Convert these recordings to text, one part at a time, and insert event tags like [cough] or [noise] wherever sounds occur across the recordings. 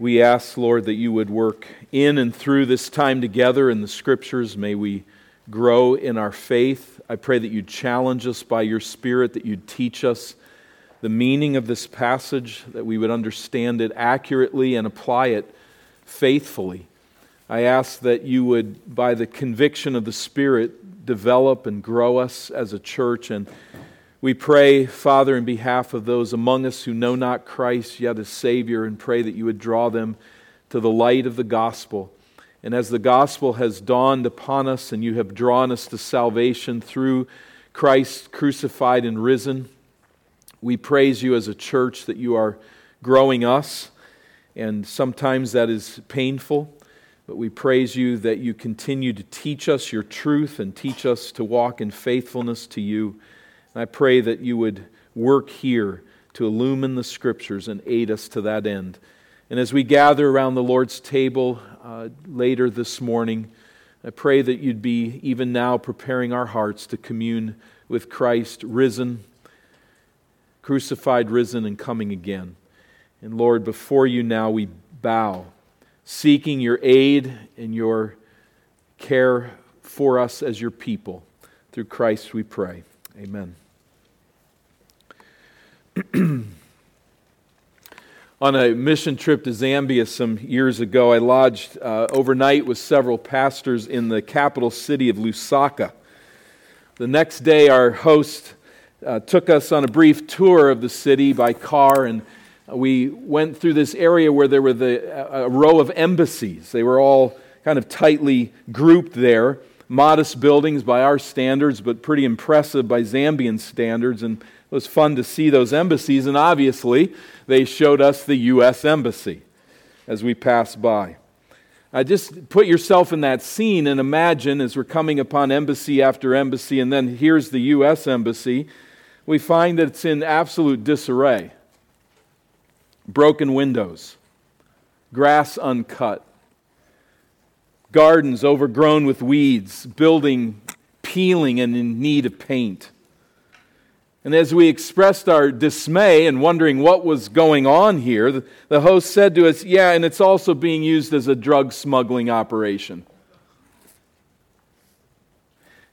We ask, Lord, that you would work in and through this time together in the scriptures. May we grow in our faith. I pray that you'd challenge us by your Spirit, that you'd teach us the meaning of this passage, that we would understand it accurately and apply it faithfully. I ask that you would, by the conviction of the Spirit, develop and grow us as a church. And we pray, Father, in behalf of those among us who know not Christ yet as Savior, and pray that you would draw them to the light of the gospel. And as the gospel has dawned upon us and you have drawn us to salvation through Christ crucified and risen, we praise you as a church that you are growing us, and sometimes that is painful. But we praise you that you continue to teach us your truth and teach us to walk in faithfulness to you. And I pray that you would work here to illumine the scriptures and aid us to that end. And as we gather around the Lord's table uh, later this morning, I pray that you'd be even now preparing our hearts to commune with Christ risen crucified, risen, and coming again. And Lord, before you now we bow, seeking your aid and your care for us as your people. Through Christ we pray. Amen. [clears throat] On a mission trip to Zambia some years ago, I lodged uh, overnight with several pastors in the capital city of Lusaka. The next day, our host uh, took us on a brief tour of the city by car, and we went through this area where there were the, a row of embassies. They were all kind of tightly grouped there, modest buildings by our standards, but pretty impressive by Zambian standards. And it was fun to see those embassies, and obviously, they showed us the U.S. Embassy as we passed by. Uh, just put yourself in that scene and imagine as we're coming upon embassy after embassy, and then here's the U.S. Embassy we find that it's in absolute disarray broken windows, grass uncut, gardens overgrown with weeds, building peeling and in need of paint. And as we expressed our dismay and wondering what was going on here, the, host said to us, Yeah, and it's also being used as a drug smuggling operation.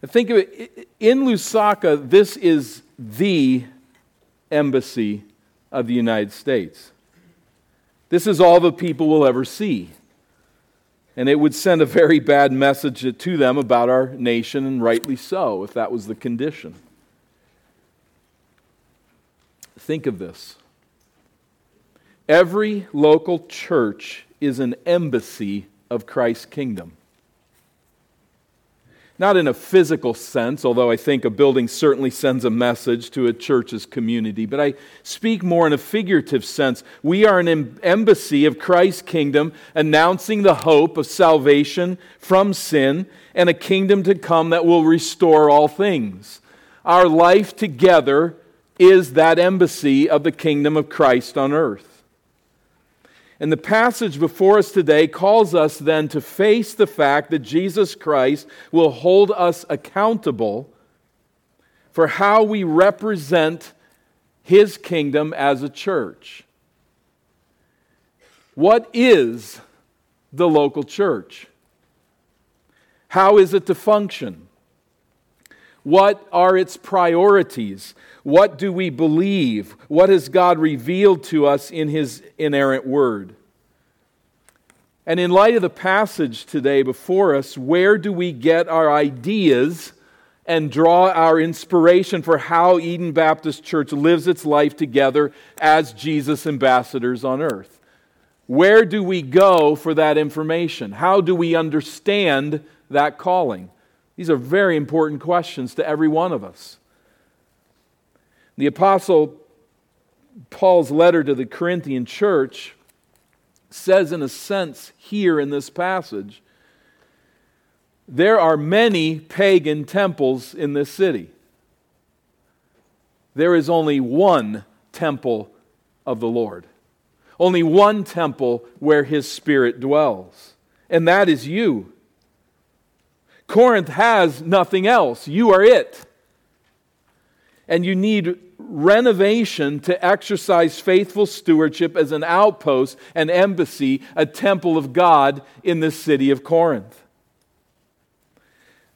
think of it in Lusaka, this is the embassy of the United States. This is all the people will ever see. And it would send a very bad message to them about our nation, and rightly so, if that was the condition. Think of this every local church is an embassy of Christ's kingdom. Not in a physical sense, although I think a building certainly sends a message to a church's community, but I speak more in a figurative sense. We are an embassy of Christ's kingdom, announcing the hope of salvation from sin and a kingdom to come that will restore all things. Our life together is that embassy of the kingdom of Christ on earth. And the passage before us today calls us then to face the fact that Jesus Christ will hold us accountable for how we represent his kingdom as a church. What is the local church? How is it to function? What are its priorities? What do we believe? What has God revealed to us in His inerrant Word? And in light of the passage today before us, where do we get our ideas and draw our inspiration for how Eden Baptist Church lives its life together as Jesus' ambassadors on earth? Where do we go for that information? How do we understand that calling? These are very important questions to every one of us. The Apostle Paul's letter to the Corinthian church says, in a sense, here in this passage, there are many pagan temples in this city. There is only one temple of the Lord, only one temple where his spirit dwells, and that is you. Corinth has nothing else. You are it. And you need renovation to exercise faithful stewardship as an outpost, an embassy, a temple of God in the city of Corinth.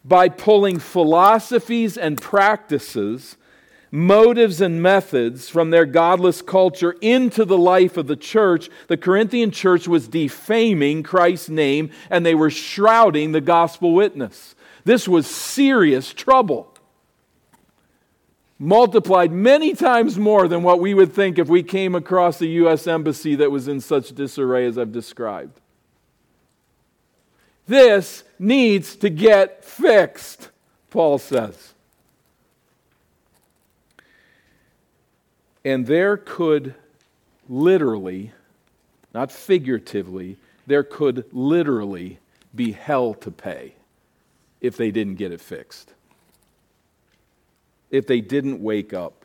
By pulling philosophies and practices, motives and methods from their godless culture into the life of the church, the Corinthian church was defaming Christ's name and they were shrouding the gospel witness. This was serious trouble multiplied many times more than what we would think if we came across a U.S. embassy that was in such disarray as I've described. This needs to get fixed, Paul says. And there could literally, not figuratively, there could literally be hell to pay if they didn't get it fixed if they didn't wake up.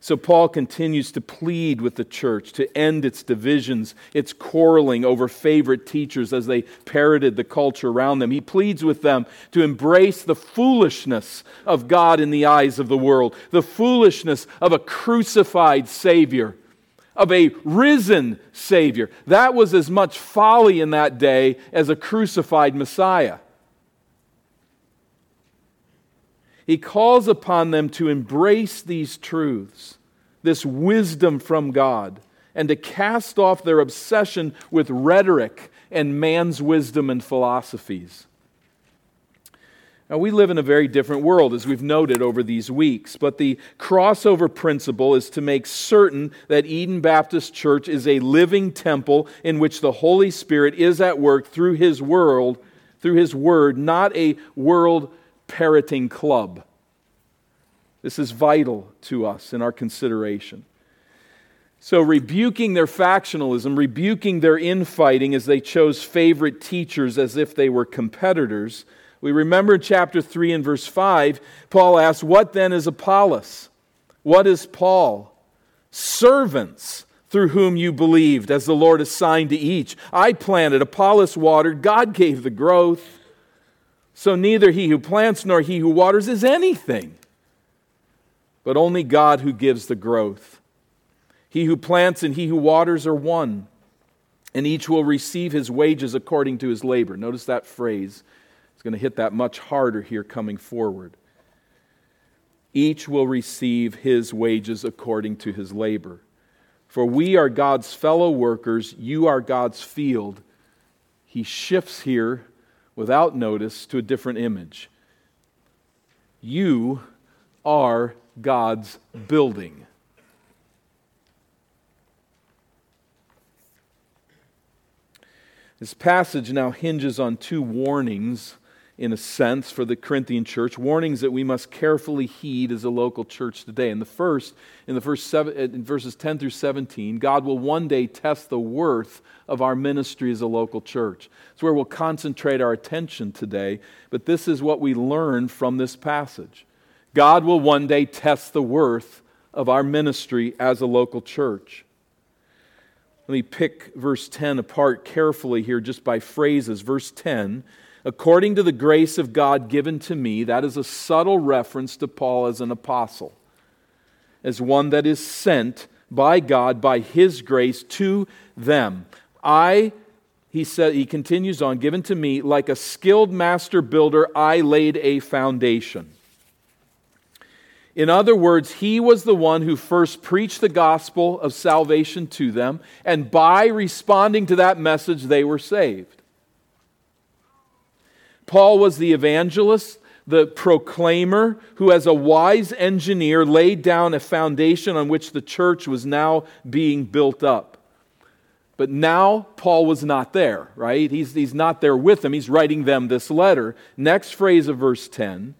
So Paul continues to plead with the church to end its divisions, its quarreling over favorite teachers as they parroted the culture around them. He pleads with them to embrace the foolishness of God in the eyes of the world, the foolishness of a crucified Savior, of a risen Savior. That was as much folly in that day as a crucified Messiah. He calls upon them to embrace these truths, this wisdom from God, and to cast off their obsession with rhetoric and man's wisdom and philosophies. Now, we live in a very different world, as we've noted over these weeks, but the crossover principle is to make certain that Eden Baptist Church is a living temple in which the Holy Spirit is at work through His world, through His Word, not a world parroting club. This is vital to us in our consideration. So, rebuking their factionalism, rebuking their infighting as they chose favorite teachers as if they were competitors, we remember in chapter 3 and verse 5, Paul asks, What then is Apollos? What is Paul? Servants through whom you believed, as the Lord assigned to each. I planted, Apollos watered, God gave the growth. So neither he who plants nor he who waters is anything, but only God who gives the growth. He who plants and he who waters are one, and each will receive his wages according to his labor. Notice that phrase. It's going to hit that much harder here coming forward. Each will receive his wages according to his labor. For we are God's fellow workers, you are God's field. He shifts here without notice to a different image. You are God's building. This passage now hinges on two warnings in a sense, for the Corinthian church, warnings that we must carefully heed as a local church today. And the first, in the first seven, uh, in verses 10 through 17, God will one day test the worth of our ministry as a local church. It's where we'll concentrate our attention today, but this is what we learn from this passage. God will one day test the worth of our ministry as a local church. Let me pick verse 10 apart carefully here just by phrases. Verse 10 according to the grace of God given to me, that is a subtle reference to Paul as an apostle, as one that is sent by God by his grace to them. I, he said, he continues on, given to me, like a skilled master builder, I laid a foundation. In other words, he was the one who first preached the gospel of salvation to them, and by responding to that message, they were saved. Paul was the evangelist, the proclaimer, who, as a wise engineer, laid down a foundation on which the church was now being built up. But now Paul was not there, right? He's, he's not there with them. He's writing them this letter. Next phrase of verse 10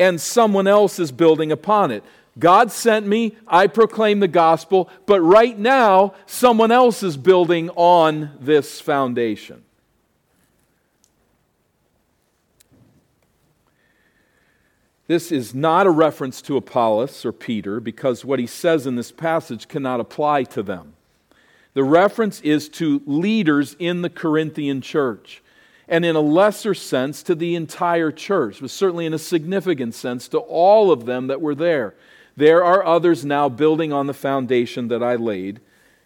and someone else is building upon it. God sent me, I proclaim the gospel, but right now someone else is building on this foundation. This is not a reference to Apollos or Peter because what he says in this passage cannot apply to them. The reference is to leaders in the Corinthian church. and in a lesser sense to the entire church, but certainly in a significant sense to all of them that were there. There are others now building on the foundation that I laid.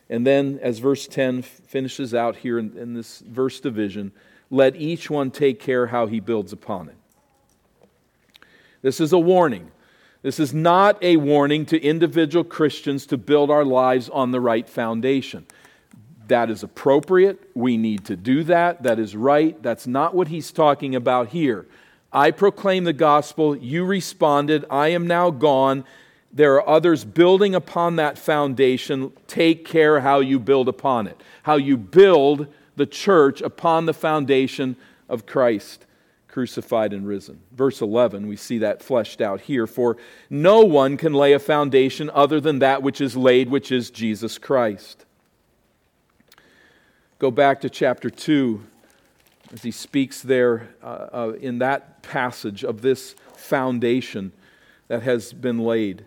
And then, as verse 10 finishes out here in, in this verse division, let each one take care how he builds upon it. This is a warning. This is not a warning to individual Christians to build our lives on the right foundation. That is appropriate. We need to do that. That is right. That's not what he's talking about here. I proclaim the gospel. You responded. I am now gone. There are others building upon that foundation. Take care how you build upon it, how you build the church upon the foundation of Christ crucified and risen. Verse 11, we see that fleshed out here. For no one can lay a foundation other than that which is laid, which is Jesus Christ. Go back to chapter 2 as he speaks there uh, uh, in that passage of this foundation that has been laid.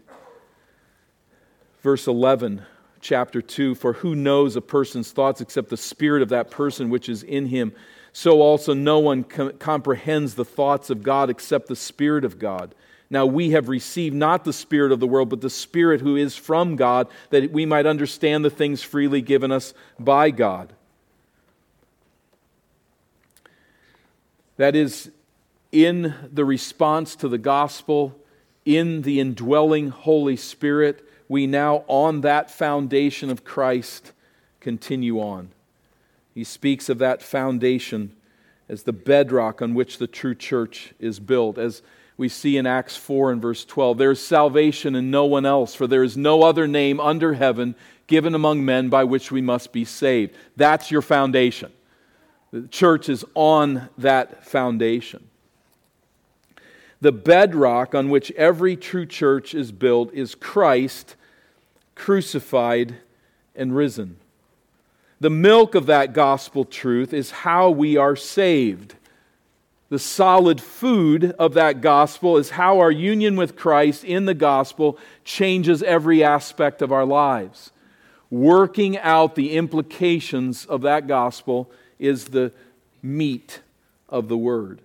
Verse 11, chapter 2 For who knows a person's thoughts except the spirit of that person which is in him? So also no one com- comprehends the thoughts of God except the Spirit of God. Now we have received not the Spirit of the world, but the Spirit who is from God, that we might understand the things freely given us by God. That is, in the response to the gospel, in the indwelling Holy Spirit, we now, on that foundation of Christ, continue on. He speaks of that foundation as the bedrock on which the true church is built. As we see in Acts 4 and verse 12, there is salvation in no one else, for there is no other name under heaven given among men by which we must be saved. That's your foundation. The church is on that foundation. The bedrock on which every true church is built is Christ crucified and risen. The milk of that gospel truth is how we are saved. The solid food of that gospel is how our union with Christ in the gospel changes every aspect of our lives. Working out the implications of that gospel is the meat of the word.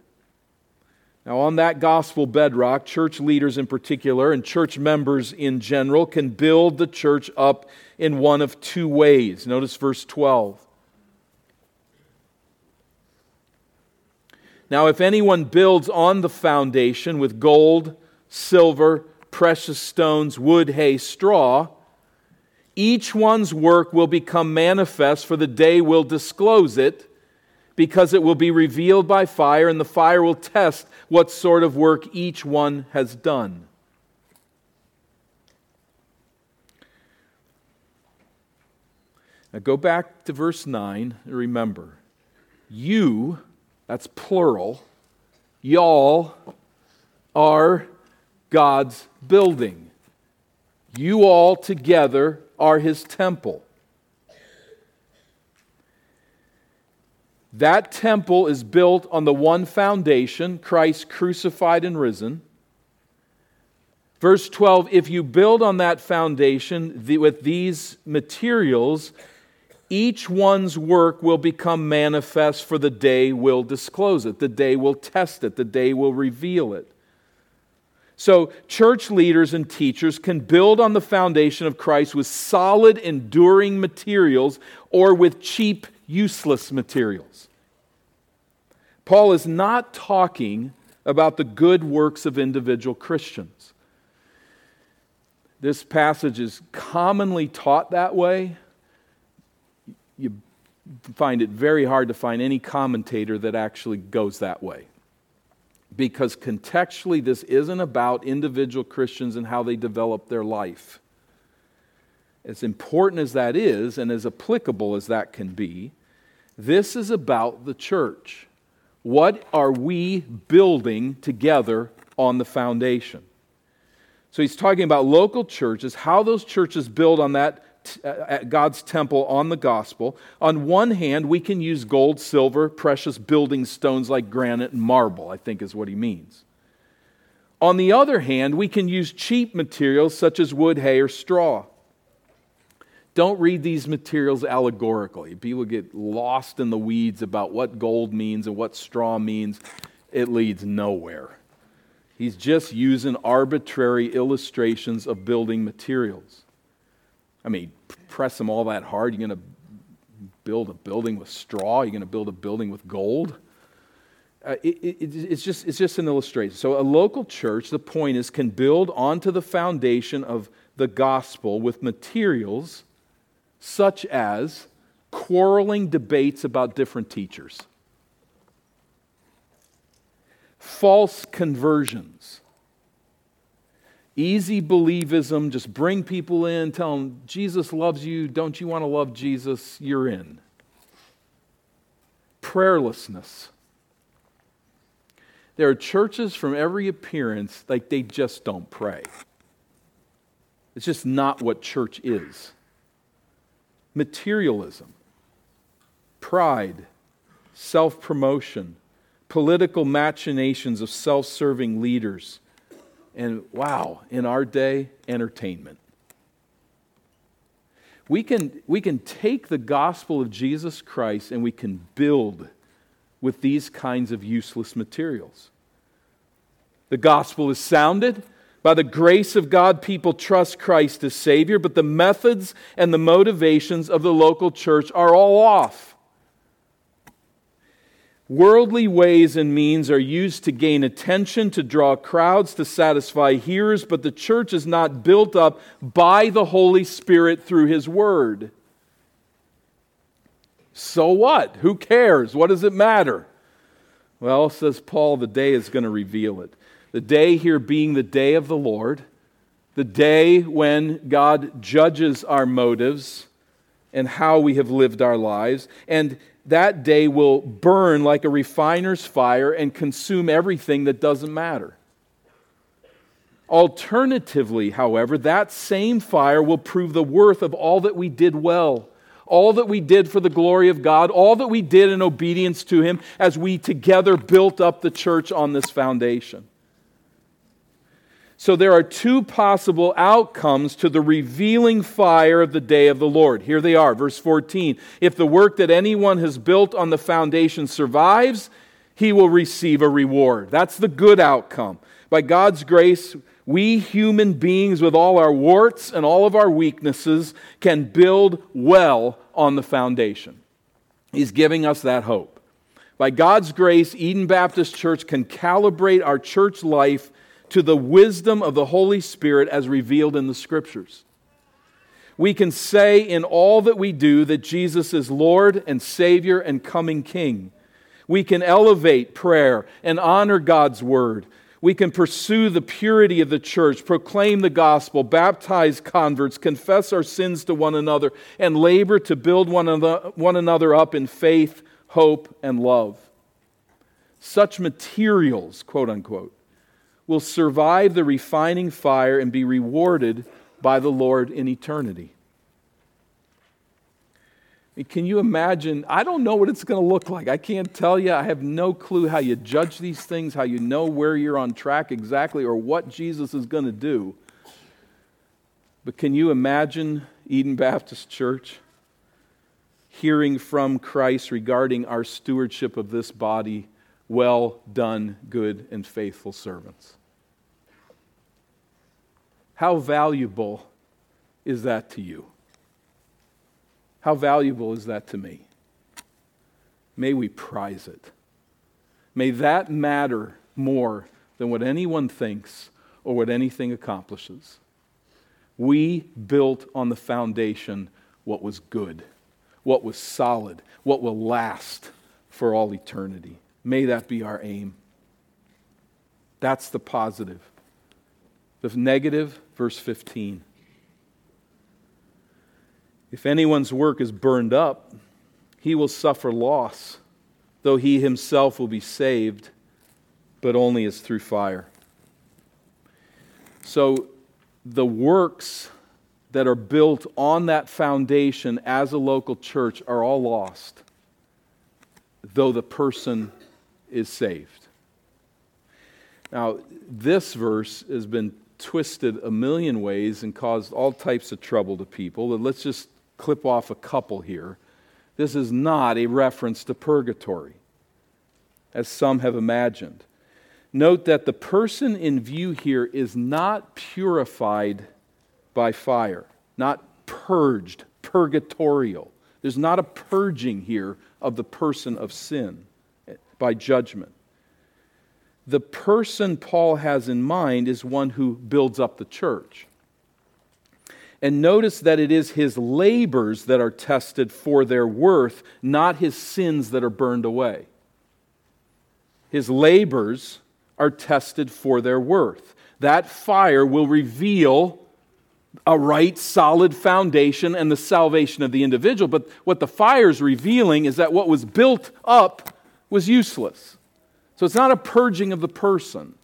Now, on that gospel bedrock, church leaders in particular and church members in general can build the church up in one of two ways. Notice verse 12. Now, if anyone builds on the foundation with gold, silver, precious stones, wood, hay, straw, each one's work will become manifest, for the day will disclose it because it will be revealed by fire, and the fire will test what sort of work each one has done. Now go back to verse 9 and remember you, that's plural, y'all are God's building. You all together are his temple. That temple is built on the one foundation Christ crucified and risen. Verse 12 if you build on that foundation with these materials, each one's work will become manifest, for the day will disclose it, the day will test it, the day will reveal it. So, church leaders and teachers can build on the foundation of Christ with solid, enduring materials or with cheap useless materials. Paul is not talking about the good works of individual Christians. This passage is commonly taught that way. You find it very hard to find any commentator that actually goes that way. Because contextually, this isn't about individual Christians and how they develop their life. As important as that is, and as applicable as that can be, this is about the church. What are we building together on the foundation? So he's talking about local churches, how those churches build on that uh, God's temple on the gospel. On one hand, we can use gold, silver, precious building stones like granite and marble, I think is what he means. On the other hand, we can use cheap materials such as wood, hay, or straw. Don't read these materials allegorically. People get lost in the weeds about what gold means and what straw means. It leads nowhere. He's just using arbitrary illustrations of building materials. I mean, press them all that hard. You're going to build a building with straw? You're going to build a building with gold? Uh, it, it, it's, just, it's just an illustration. So, a local church, the point is, can build onto the foundation of the gospel with materials such as quarreling debates about different teachers, false conversions, easy believism, just bring people in, tell them, Jesus loves you, don't you want to love Jesus? You're in. Prayerlessness. There are churches from every appearance, like they just don't pray. It's just not what church is. Materialism, pride, self promotion, political machinations of self serving leaders, and wow, in our day, entertainment. We can, we can take the gospel of Jesus Christ and we can build with these kinds of useless materials. The gospel is sounded, by the grace of God, people trust Christ as Savior, but the methods and the motivations of the local church are all off. Worldly ways and means are used to gain attention, to draw crowds, to satisfy hearers, but the church is not built up by the Holy Spirit through His Word. So what? Who cares? What does it matter? Well, says Paul, the day is going to reveal it. The day here being the day of the Lord, the day when God judges our motives and how we have lived our lives. And that day will burn like a refiner's fire and consume everything that doesn't matter. Alternatively, however, that same fire will prove the worth of all that we did well, all that we did for the glory of God, all that we did in obedience to Him as we together built up the church on this foundation. So there are two possible outcomes to the revealing fire of the day of the Lord. Here they are, verse 14. If the work that anyone has built on the foundation survives, he will receive a reward. That's the good outcome. By God's grace, we human beings, with all our warts and all of our weaknesses, can build well on the foundation. He's giving us that hope. By God's grace, Eden Baptist Church can calibrate our church life to the wisdom of the Holy Spirit as revealed in the Scriptures. We can say in all that we do that Jesus is Lord and Savior and coming King. We can elevate prayer and honor God's Word. We can pursue the purity of the church, proclaim the gospel, baptize converts, confess our sins to one another, and labor to build one another up in faith, hope, and love. Such materials, quote unquote, will survive the refining fire and be rewarded by the Lord in eternity. Can you imagine? I don't know what it's going to look like. I can't tell you. I have no clue how you judge these things, how you know where you're on track exactly, or what Jesus is going to do. But can you imagine Eden Baptist Church hearing from Christ regarding our stewardship of this body well done, good and faithful servants. How valuable is that to you? How valuable is that to me? May we prize it. May that matter more than what anyone thinks or what anything accomplishes. We built on the foundation what was good, what was solid, what will last for all eternity. May that be our aim. That's the positive. The negative, verse 15. If anyone's work is burned up, he will suffer loss, though he himself will be saved, but only as through fire. So the works that are built on that foundation as a local church are all lost, though the person is saved. Now, this verse has been twisted a million ways and caused all types of trouble to people. Let's just clip off a couple here. This is not a reference to purgatory, as some have imagined. Note that the person in view here is not purified by fire, not purged, purgatorial. There's not a purging here of the person of sin by judgment. The person Paul has in mind is one who builds up the church. And notice that it is his labors that are tested for their worth, not his sins that are burned away. His labors are tested for their worth. That fire will reveal a right, solid foundation and the salvation of the individual. But what the fire is revealing is that what was built up was useless. So it's not a purging of the person,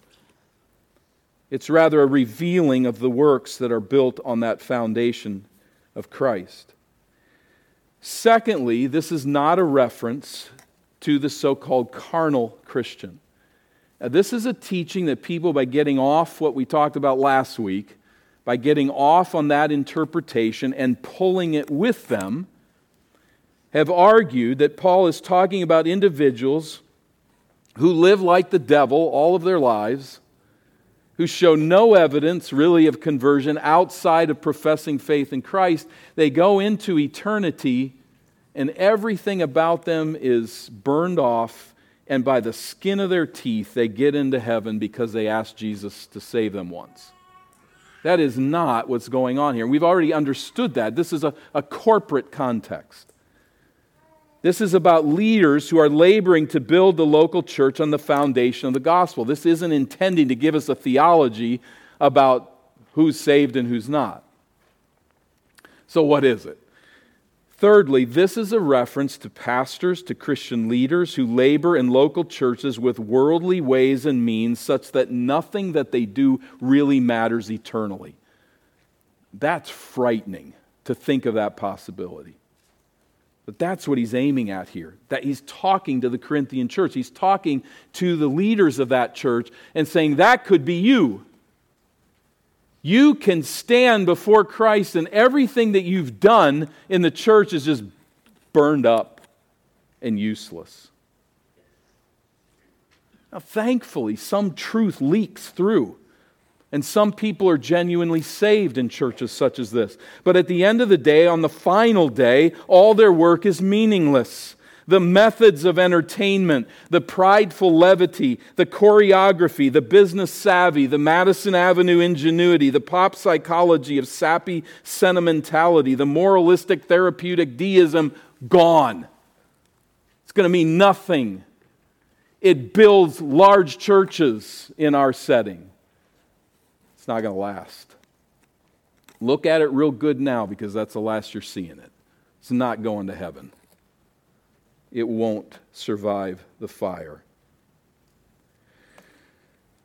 it's rather a revealing of the works that are built on that foundation of Christ. Secondly, this is not a reference to the so called carnal Christian. Now, this is a teaching that people, by getting off what we talked about last week, by getting off on that interpretation and pulling it with them, have argued that Paul is talking about individuals who live like the devil all of their lives, who show no evidence really of conversion outside of professing faith in Christ. They go into eternity and everything about them is burned off, and by the skin of their teeth, they get into heaven because they asked Jesus to save them once. That is not what's going on here. We've already understood that. This is a, a corporate context. This is about leaders who are laboring to build the local church on the foundation of the gospel. This isn't intending to give us a theology about who's saved and who's not. So, what is it? Thirdly, this is a reference to pastors, to Christian leaders who labor in local churches with worldly ways and means such that nothing that they do really matters eternally. That's frightening to think of that possibility. But that's what he's aiming at here. That he's talking to the Corinthian church. He's talking to the leaders of that church and saying, That could be you. You can stand before Christ, and everything that you've done in the church is just burned up and useless. Now, thankfully, some truth leaks through, and some people are genuinely saved in churches such as this. But at the end of the day, on the final day, all their work is meaningless the methods of entertainment, the prideful levity, the choreography, the business savvy, the Madison Avenue ingenuity, the pop psychology of sappy sentimentality, the moralistic therapeutic deism gone. It's going to mean nothing. It builds large churches in our setting. It's not going to last. Look at it real good now because that's the last you're seeing it. It's not going to heaven it won't survive the fire.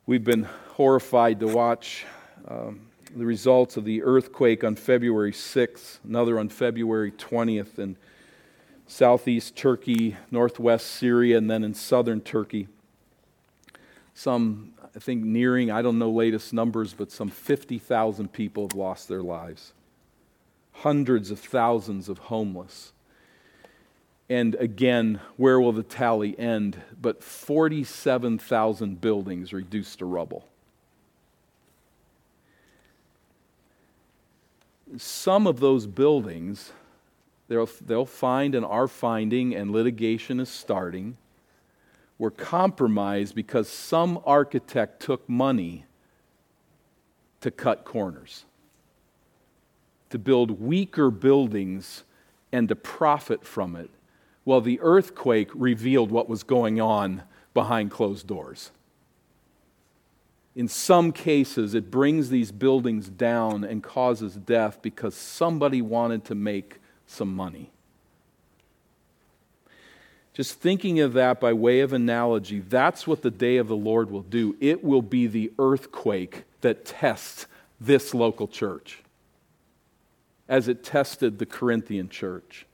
We've been horrified to watch um, the results of the earthquake on February 6th, another on February 20th in southeast Turkey, northwest Syria, and then in southern Turkey. Some, I think, nearing, I don't know latest numbers, but some 50,000 people have lost their lives. Hundreds of thousands of homeless. And again, where will the tally end? But 47,000 buildings reduced to rubble. Some of those buildings, they'll, they'll find and are finding, and litigation is starting, were compromised because some architect took money to cut corners, to build weaker buildings and to profit from it well, the earthquake revealed what was going on behind closed doors. In some cases, it brings these buildings down and causes death because somebody wanted to make some money. Just thinking of that by way of analogy, that's what the day of the Lord will do. It will be the earthquake that tests this local church, as it tested the Corinthian church.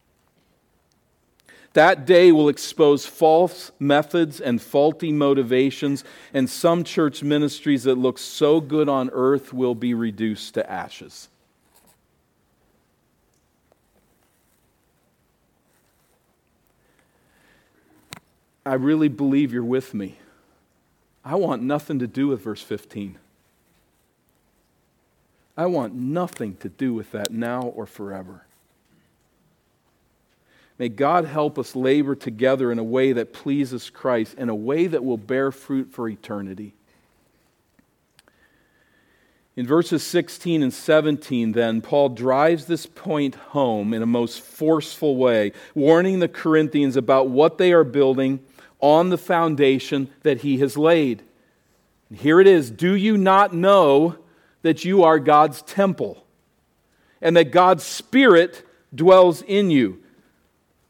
That day will expose false methods and faulty motivations, and some church ministries that look so good on earth will be reduced to ashes. I really believe you're with me. I want nothing to do with verse 15. I want nothing to do with that now or forever. May God help us labor together in a way that pleases Christ, in a way that will bear fruit for eternity. In verses 16 and 17, then, Paul drives this point home in a most forceful way, warning the Corinthians about what they are building on the foundation that he has laid. And here it is Do you not know that you are God's temple and that God's Spirit dwells in you?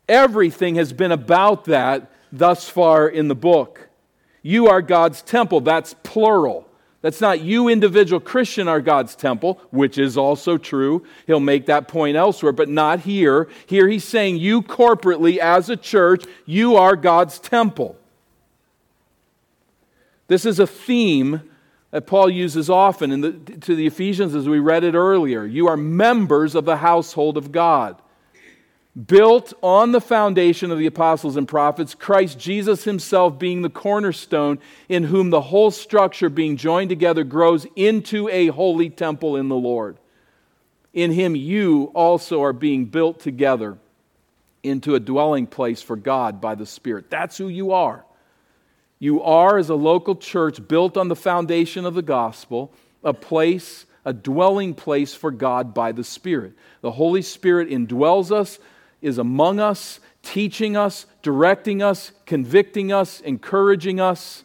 Everything has been about that thus far in the book. You are God's temple. That's plural. That's not you, individual Christian, are God's temple, which is also true. He'll make that point elsewhere, but not here. Here he's saying you corporately, as a church, you are God's temple. This is a theme that Paul uses often the, to the Ephesians as we read it earlier. You are members of the household of God built on the foundation of the apostles and prophets, Christ Jesus himself being the cornerstone, in whom the whole structure being joined together grows into a holy temple in the Lord. In him, you also are being built together into a dwelling place for God by the Spirit. That's who you are. You are, as a local church, built on the foundation of the gospel, a place, a dwelling place for God by the Spirit. The Holy Spirit indwells us is among us, teaching us, directing us, convicting us, encouraging us.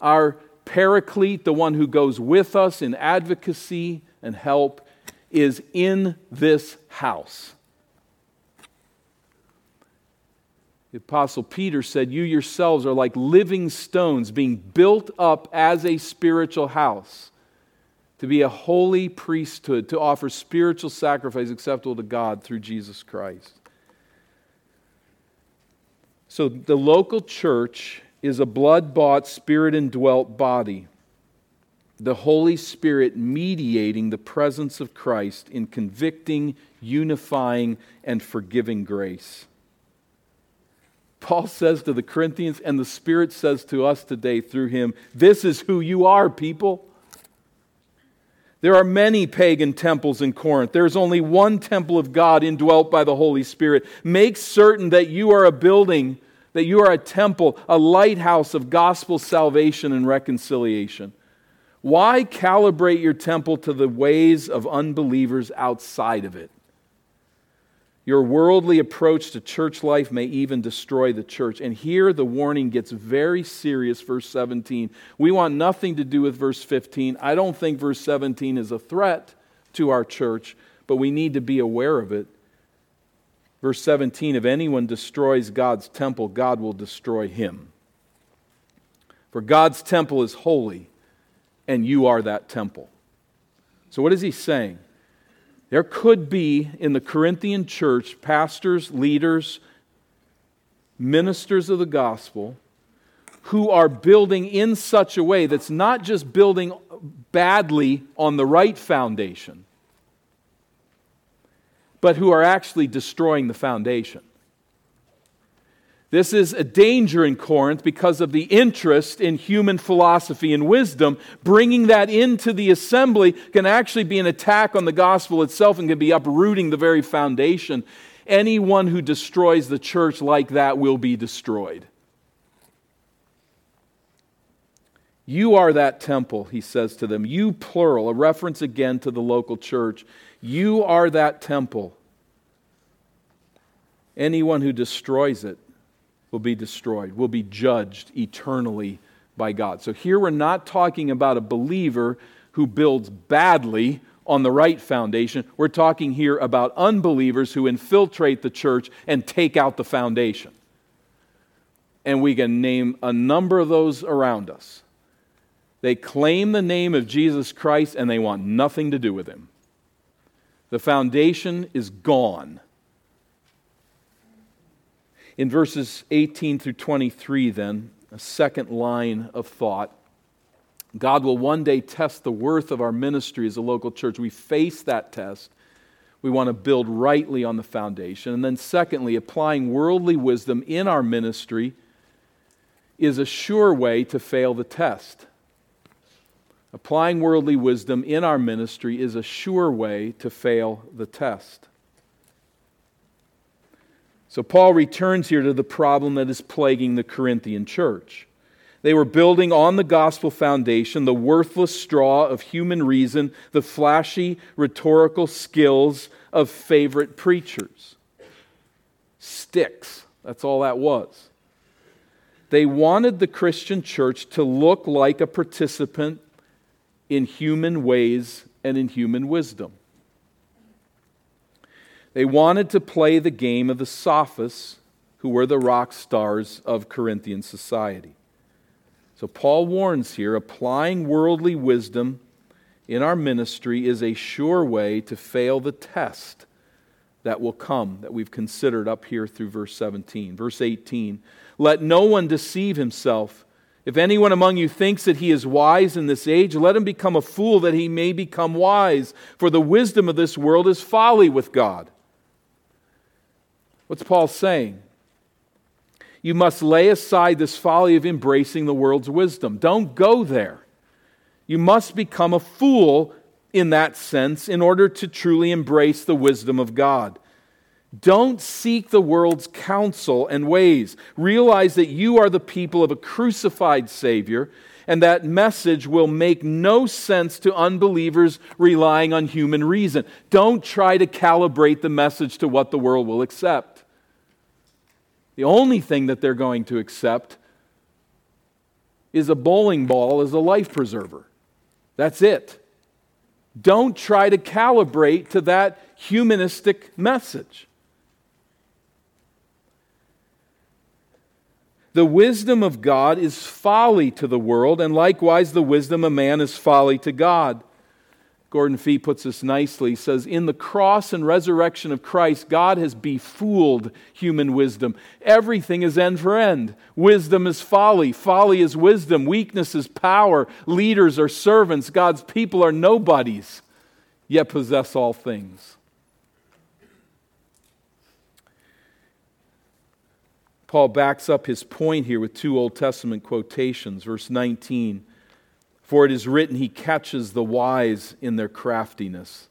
Our paraclete, the one who goes with us in advocacy and help, is in this house. The Apostle Peter said, You yourselves are like living stones being built up as a spiritual house, to be a holy priesthood, to offer spiritual sacrifice acceptable to God through Jesus Christ. So the local church is a blood bought, spirit indwelt body. The Holy Spirit mediating the presence of Christ in convicting, unifying, and forgiving grace. Paul says to the Corinthians, and the Spirit says to us today through him, This is who you are, people. There are many pagan temples in Corinth. There is only one temple of God indwelt by the Holy Spirit. Make certain that you are a building, that you are a temple, a lighthouse of gospel salvation and reconciliation. Why calibrate your temple to the ways of unbelievers outside of it? Your worldly approach to church life may even destroy the church. And here the warning gets very serious, verse 17. We want nothing to do with verse 15. I don't think verse 17 is a threat to our church, but we need to be aware of it. Verse 17 If anyone destroys God's temple, God will destroy him. For God's temple is holy, and you are that temple. So, what is he saying? There could be in the Corinthian church pastors, leaders, ministers of the gospel who are building in such a way that's not just building badly on the right foundation, but who are actually destroying the foundation. This is a danger in Corinth because of the interest in human philosophy and wisdom. Bringing that into the assembly can actually be an attack on the gospel itself and can be uprooting the very foundation. Anyone who destroys the church like that will be destroyed. You are that temple, he says to them. You, plural, a reference again to the local church. You are that temple. Anyone who destroys it will be destroyed, will be judged eternally by God. So here we're not talking about a believer who builds badly on the right foundation. We're talking here about unbelievers who infiltrate the church and take out the foundation. And we can name a number of those around us. They claim the name of Jesus Christ and they want nothing to do with him. The foundation is gone. In verses 18 through 23, then, a second line of thought. God will one day test the worth of our ministry as a local church. We face that test. We want to build rightly on the foundation. And then, secondly, applying worldly wisdom in our ministry is a sure way to fail the test. Applying worldly wisdom in our ministry is a sure way to fail the test. So, Paul returns here to the problem that is plaguing the Corinthian church. They were building on the gospel foundation the worthless straw of human reason, the flashy rhetorical skills of favorite preachers. Sticks. That's all that was. They wanted the Christian church to look like a participant in human ways and in human wisdom. They wanted to play the game of the sophists who were the rock stars of Corinthian society. So Paul warns here applying worldly wisdom in our ministry is a sure way to fail the test that will come that we've considered up here through verse 17. Verse 18 Let no one deceive himself. If anyone among you thinks that he is wise in this age, let him become a fool that he may become wise. For the wisdom of this world is folly with God. What's Paul saying? You must lay aside this folly of embracing the world's wisdom. Don't go there. You must become a fool in that sense in order to truly embrace the wisdom of God. Don't seek the world's counsel and ways. Realize that you are the people of a crucified Savior, and that message will make no sense to unbelievers relying on human reason. Don't try to calibrate the message to what the world will accept. The only thing that they're going to accept is a bowling ball as a life preserver. That's it. Don't try to calibrate to that humanistic message. The wisdom of God is folly to the world, and likewise the wisdom of man is folly to God. Gordon Fee puts this nicely. He says, In the cross and resurrection of Christ, God has befooled human wisdom. Everything is end for end. Wisdom is folly. Folly is wisdom. Weakness is power. Leaders are servants. God's people are nobodies, yet possess all things. Paul backs up his point here with two Old Testament quotations. Verse 19 for it is written, He catches the wise in their craftiness.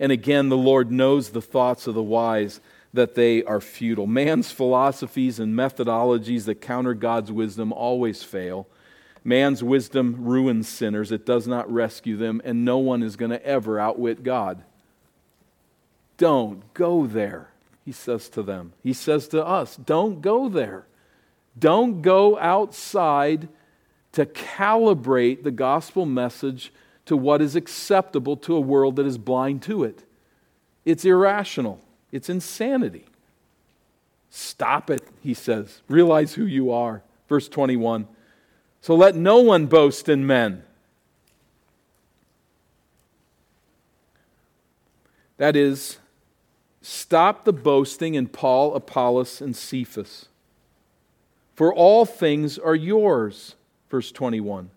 And again, the Lord knows the thoughts of the wise, that they are futile. Man's philosophies and methodologies that counter God's wisdom always fail. Man's wisdom ruins sinners, it does not rescue them, and no one is going to ever outwit God. Don't go there, he says to them. He says to us, Don't go there. Don't go outside to calibrate the gospel message to what is acceptable to a world that is blind to it. It's irrational, it's insanity. Stop it, he says. Realize who you are. Verse 21. So let no one boast in men. That is, stop the boasting in Paul, Apollos, and Cephas. For all things are yours verse 21.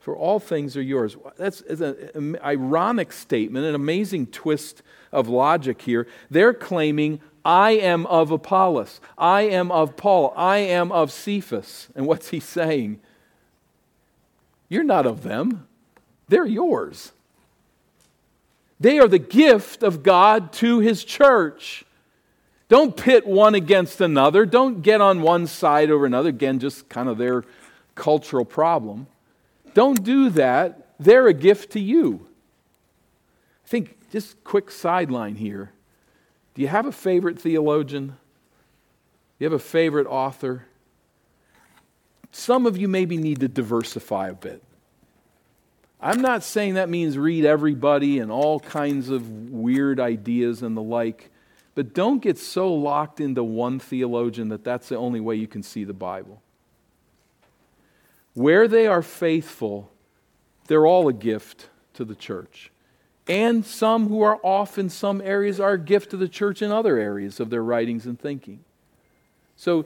For all things are yours. That's an ironic statement, an amazing twist of logic here. They're claiming, I am of Apollos, I am of Paul, I am of Cephas. And what's he saying? You're not of them, they're yours. They are the gift of God to his church. Don't pit one against another. Don't get on one side over another. Again, just kind of their cultural problem. Don't do that. They're a gift to you. I think, just quick sideline here. Do you have a favorite theologian? Do you have a favorite author? Some of you maybe need to diversify a bit. I'm not saying that means read everybody and all kinds of weird ideas and the like, but don't get so locked into one theologian that that's the only way you can see the Bible. Where they are faithful, they're all a gift to the church. And some who are off in some areas are a gift to the church in other areas of their writings and thinking. So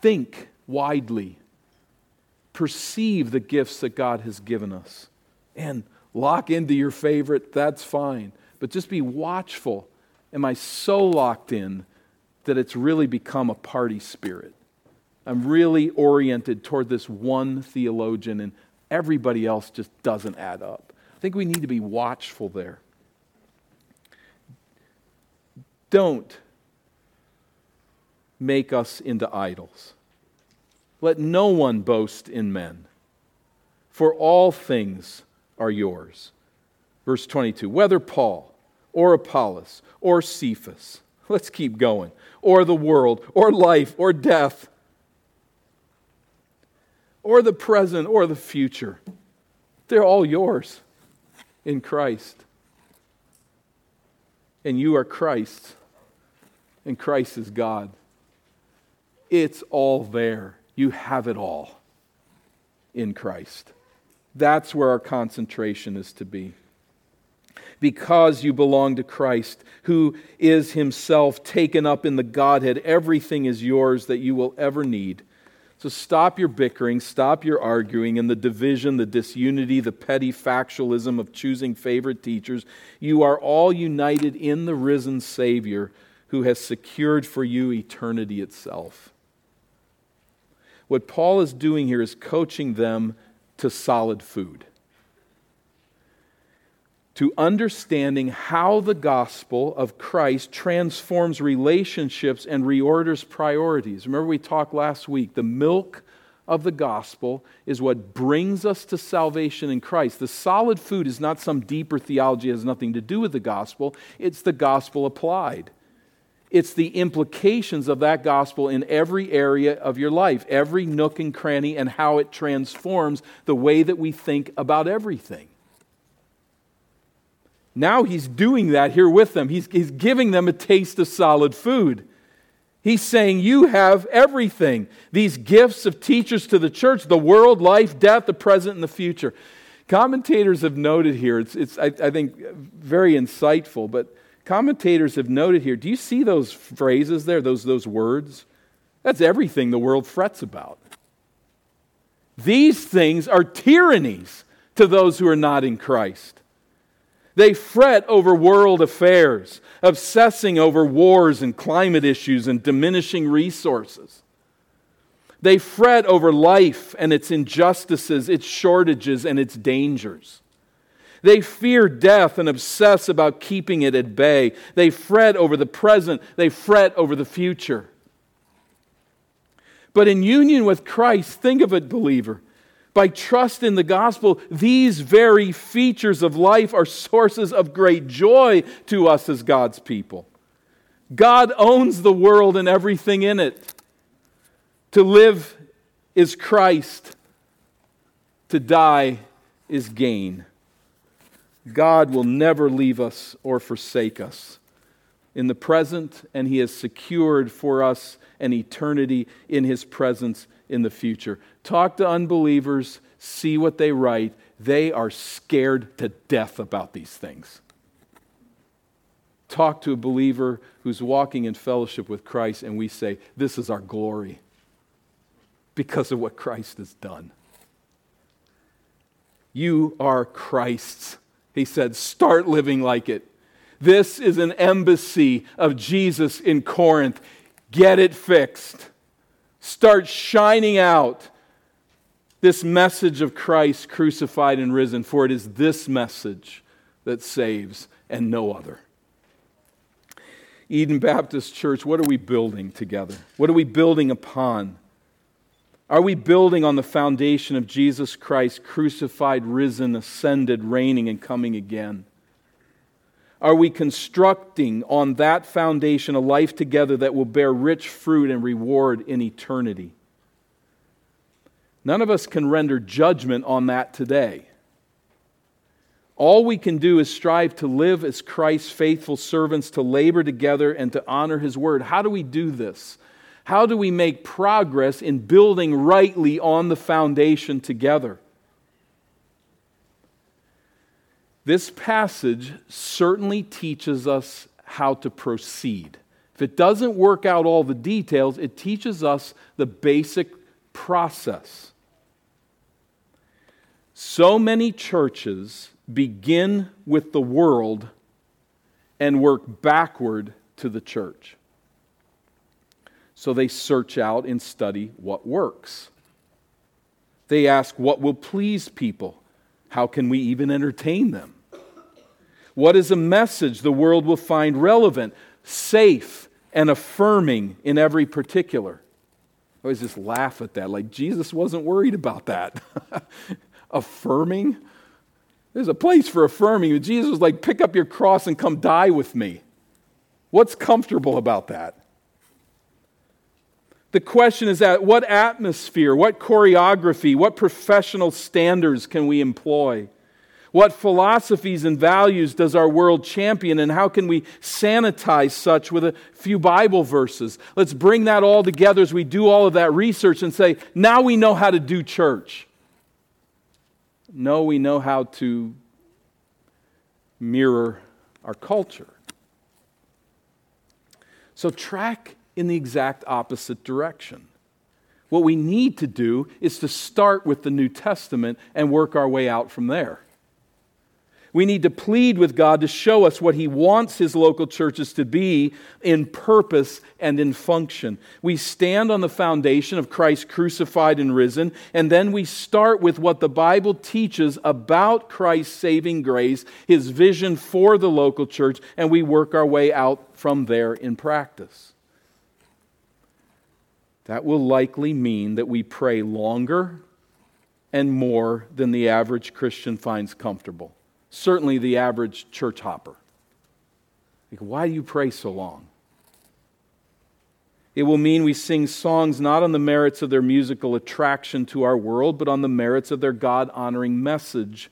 think widely, perceive the gifts that God has given us, and lock into your favorite, that's fine. But just be watchful. Am I so locked in that it's really become a party spirit? I'm really oriented toward this one theologian, and everybody else just doesn't add up. I think we need to be watchful there. Don't make us into idols. Let no one boast in men, for all things are yours. Verse 22 whether Paul or Apollos or Cephas, let's keep going, or the world or life or death, or the present or the future, they're all yours in Christ. And you are Christ, and Christ is God. It's all there. You have it all in Christ. That's where our concentration is to be. Because you belong to Christ, who is himself taken up in the Godhead, everything is yours that you will ever need. So stop your bickering, stop your arguing, and the division, the disunity, the petty factualism of choosing favorite teachers. You are all united in the risen Savior who has secured for you eternity itself. What Paul is doing here is coaching them to solid food, to understanding how the gospel of Christ transforms relationships and reorders priorities. Remember, we talked last week the milk of the gospel is what brings us to salvation in Christ. The solid food is not some deeper theology, has nothing to do with the gospel, it's the gospel applied. It's the implications of that gospel in every area of your life, every nook and cranny, and how it transforms the way that we think about everything. Now he's doing that here with them. He's, he's giving them a taste of solid food. He's saying, You have everything. These gifts of teachers to the church, the world, life, death, the present, and the future. Commentators have noted here, it's, it's I, I think, very insightful, but commentators have noted here do you see those phrases there, those, those words? That's everything the world frets about. These things are tyrannies to those who are not in Christ. They fret over world affairs, obsessing over wars and climate issues and diminishing resources. They fret over life and its injustices, its shortages, and its dangers. They fear death and obsess about keeping it at bay. They fret over the present, they fret over the future. But in union with Christ, think of it, believer. By trust in the gospel, these very features of life are sources of great joy to us as God's people. God owns the world and everything in it. To live is Christ, to die is gain. God will never leave us or forsake us in the present, and He has secured for us an eternity in His presence in the future. Talk to unbelievers, see what they write. They are scared to death about these things. Talk to a believer who's walking in fellowship with Christ, and we say, This is our glory because of what Christ has done. You are Christ's he said, Start living like it. This is an embassy of Jesus in Corinth. Get it fixed. Start shining out this message of Christ crucified and risen, for it is this message that saves and no other. Eden Baptist Church, what are we building together? What are we building upon? Are we building on the foundation of Jesus Christ, crucified, risen, ascended, reigning, and coming again? Are we constructing on that foundation a life together that will bear rich fruit and reward in eternity? None of us can render judgment on that today. All we can do is strive to live as Christ's faithful servants, to labor together, and to honor his word. How do we do this? How do we make progress in building rightly on the foundation together? This passage certainly teaches us how to proceed. If it doesn't work out all the details, it teaches us the basic process. So many churches begin with the world and work backward to the church. So they search out and study what works. They ask what will please people. How can we even entertain them? What is a message the world will find relevant, safe, and affirming in every particular? I always just laugh at that. Like, Jesus wasn't worried about that. [laughs] affirming? There's a place for affirming. Jesus was like, pick up your cross and come die with me. What's comfortable about that? The question is that what atmosphere, what choreography, what professional standards can we employ? What philosophies and values does our world champion, and how can we sanitize such with a few Bible verses? Let's bring that all together as we do all of that research and say, now we know how to do church. No, we know how to mirror our culture. So, track in the exact opposite direction. What we need to do is to start with the New Testament and work our way out from there. We need to plead with God to show us what He wants His local churches to be in purpose and in function. We stand on the foundation of Christ crucified and risen, and then we start with what the Bible teaches about Christ's saving grace, His vision for the local church, and we work our way out from there in practice. That will likely mean that we pray longer and more than the average Christian finds comfortable certainly the average church hopper. Like, why do you pray so long? It will mean we sing songs not on the merits of their musical attraction to our world, but on the merits of their God honoring message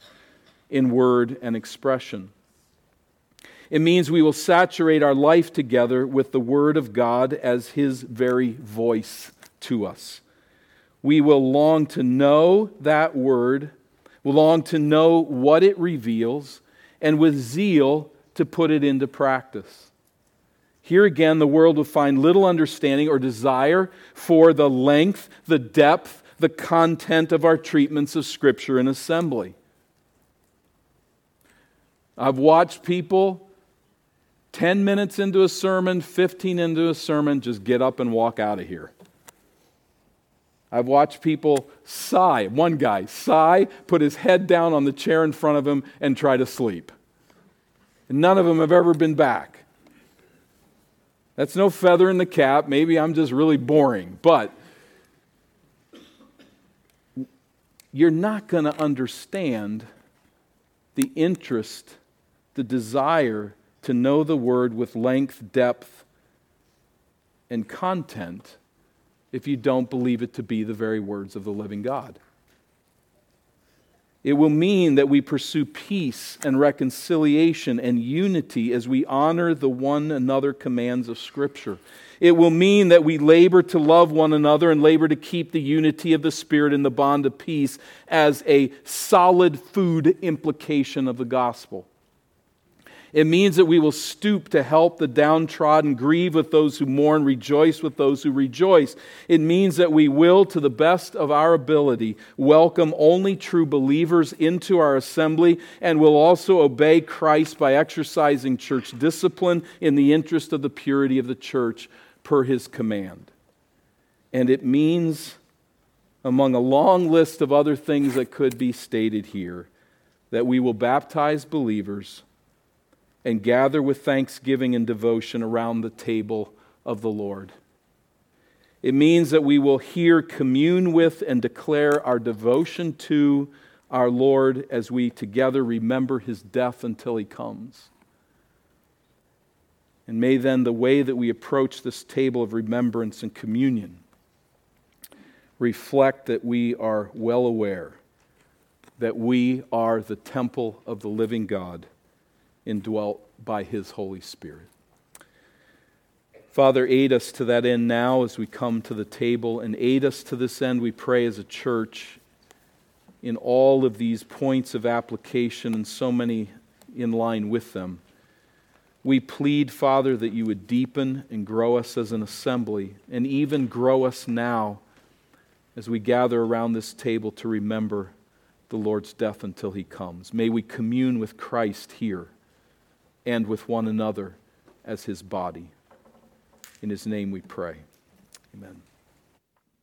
in word and expression. It means we will saturate our life together with the Word of God as His very voice to us. We will long to know that Word we long to know what it reveals, and with zeal to put it into practice. Here again, the world will find little understanding or desire for the length, the depth, the content of our treatments of Scripture and assembly. I've watched people 10 minutes into a sermon, 15 into a sermon, just get up and walk out of here. I've watched people sigh. One guy sigh, put his head down on the chair in front of him, and try to sleep. And none of them have ever been back. That's no feather in the cap. Maybe I'm just really boring. But you're not going to understand the interest, the desire to know the word with length, depth, and content if you don't believe it to be the very words of the living God. It will mean that we pursue peace and reconciliation and unity as we honor the one another commands of Scripture. It will mean that we labor to love one another and labor to keep the unity of the Spirit in the bond of peace as a solid food implication of the gospel. It means that we will stoop to help the downtrodden, grieve with those who mourn, rejoice with those who rejoice. It means that we will, to the best of our ability, welcome only true believers into our assembly and will also obey Christ by exercising church discipline in the interest of the purity of the church per his command. And it means, among a long list of other things that could be stated here, that we will baptize believers and gather with thanksgiving and devotion around the table of the Lord. It means that we will here commune with and declare our devotion to our Lord as we together remember his death until he comes. And may then the way that we approach this table of remembrance and communion reflect that we are well aware that we are the temple of the living God indwelt by His Holy Spirit. Father, aid us to that end now as we come to the table, and aid us to this end, we pray, as a church in all of these points of application and so many in line with them. We plead, Father, that you would deepen and grow us as an assembly, and even grow us now as we gather around this table to remember the Lord's death until he comes. May we commune with Christ here and with one another as his body. In his name we pray. Amen.